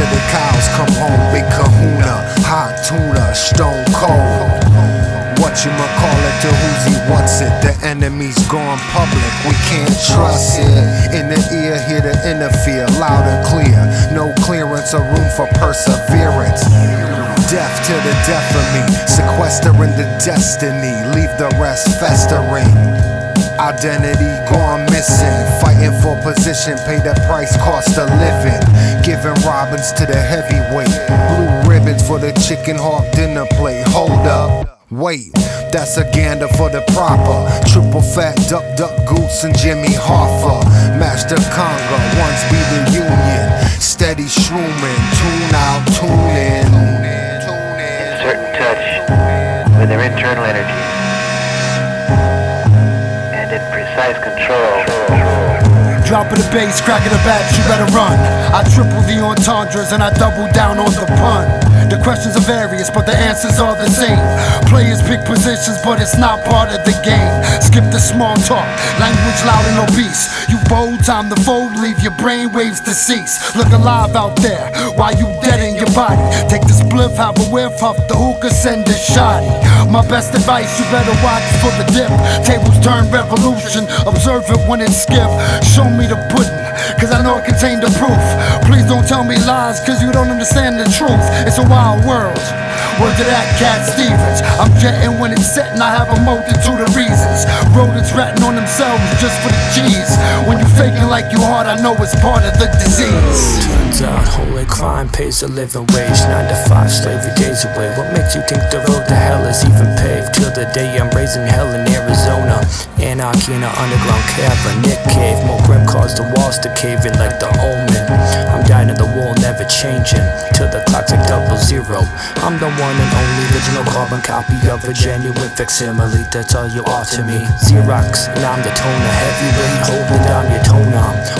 till the cows come home. Big kahuna, hot tuna, stone cold. What you ma call it to who's he wants it? The enemy's gone public, we can't trust it. In the ear, hear the interfere, loud and clear. No clearance or room for perseverance. Death to the death of me, sequestering the destiny, leave the rest festering. Identity gone missing. Fighting for position, pay the price, cost of living. Giving robins to the heavyweight. Blue ribbons for the chicken hawk dinner plate. Hold up. Wait, that's a gander for the proper. Triple fat duck, duck, goose, and Jimmy Hoffa. Masta Conga, once be the union. Steady shrooming, tune out, tune in. certain touch with their internal energies Dropping the bass, cracking the bats, you better run. I triple the entendres and I double down on the pun. The questions are various, but the answers are the same. Players pick positions, but it's not part of the game. Skip the small talk, language loud and obese. You bold, time to fold, leave your brain waves deceased. Look alive out there while you dead in your body. Take this spliff, have a whiff, huff the hookah, send a shotty. My best advice, you better watch for the dip. Tables turn revolution, observe it when it's skip. Show me the pudding, cause I know it contained the proof. Please don't tell me lies, cause you don't understand the truth. It's a wild world. Word to that cat Stevens. I'm jetting when it's set and I have a multitude of reasons. Rodents ratting on themselves just for the cheese. When you faking like you hard, I know it's part of the disease. Turns out holy crime pays a living wage. Nine to five, slavery days away. What makes you think the road to hell is even paved? Till the day I'm raising hell in Arizona. Anarchy in an underground cavern, Nick cave. More grim cause the walls to cave in like the omen. I'm dying in the wall, never changing. Till the clock's like double zero. I'm the one and only original carbon copy of a genuine facsimile. That's all you are to me. Xerox, and I'm the toner. Heavyweight, holding down your tone.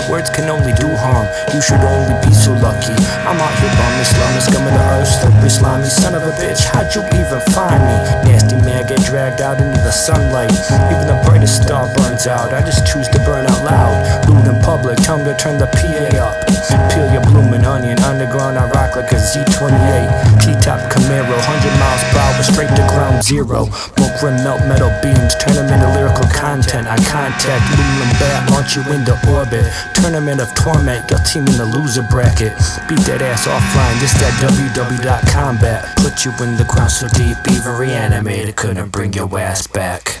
Words can only do harm. You should only be so lucky. I'm out here scumming the earth, slippery, slimy son of a bitch. How'd you even find me? Nasty man, get dragged out into the sunlight. Even the brightest star burns out. I just choose to burn out loud. Loot in public, tell me to turn the PA up. Peel your bloomin' onion, underground, I rock like a Z28. T-top Camaro, 100 miles per hour, straight to ground zero. More grim melt metal beams, turn them into lyrical content. I contact aluminum bat, launch you into orbit. Tournament of torment, your team in the loser bracket. Beat that ass offline, this that www.combat. Put you in the ground so deep, even reanimated couldn't bring your ass back.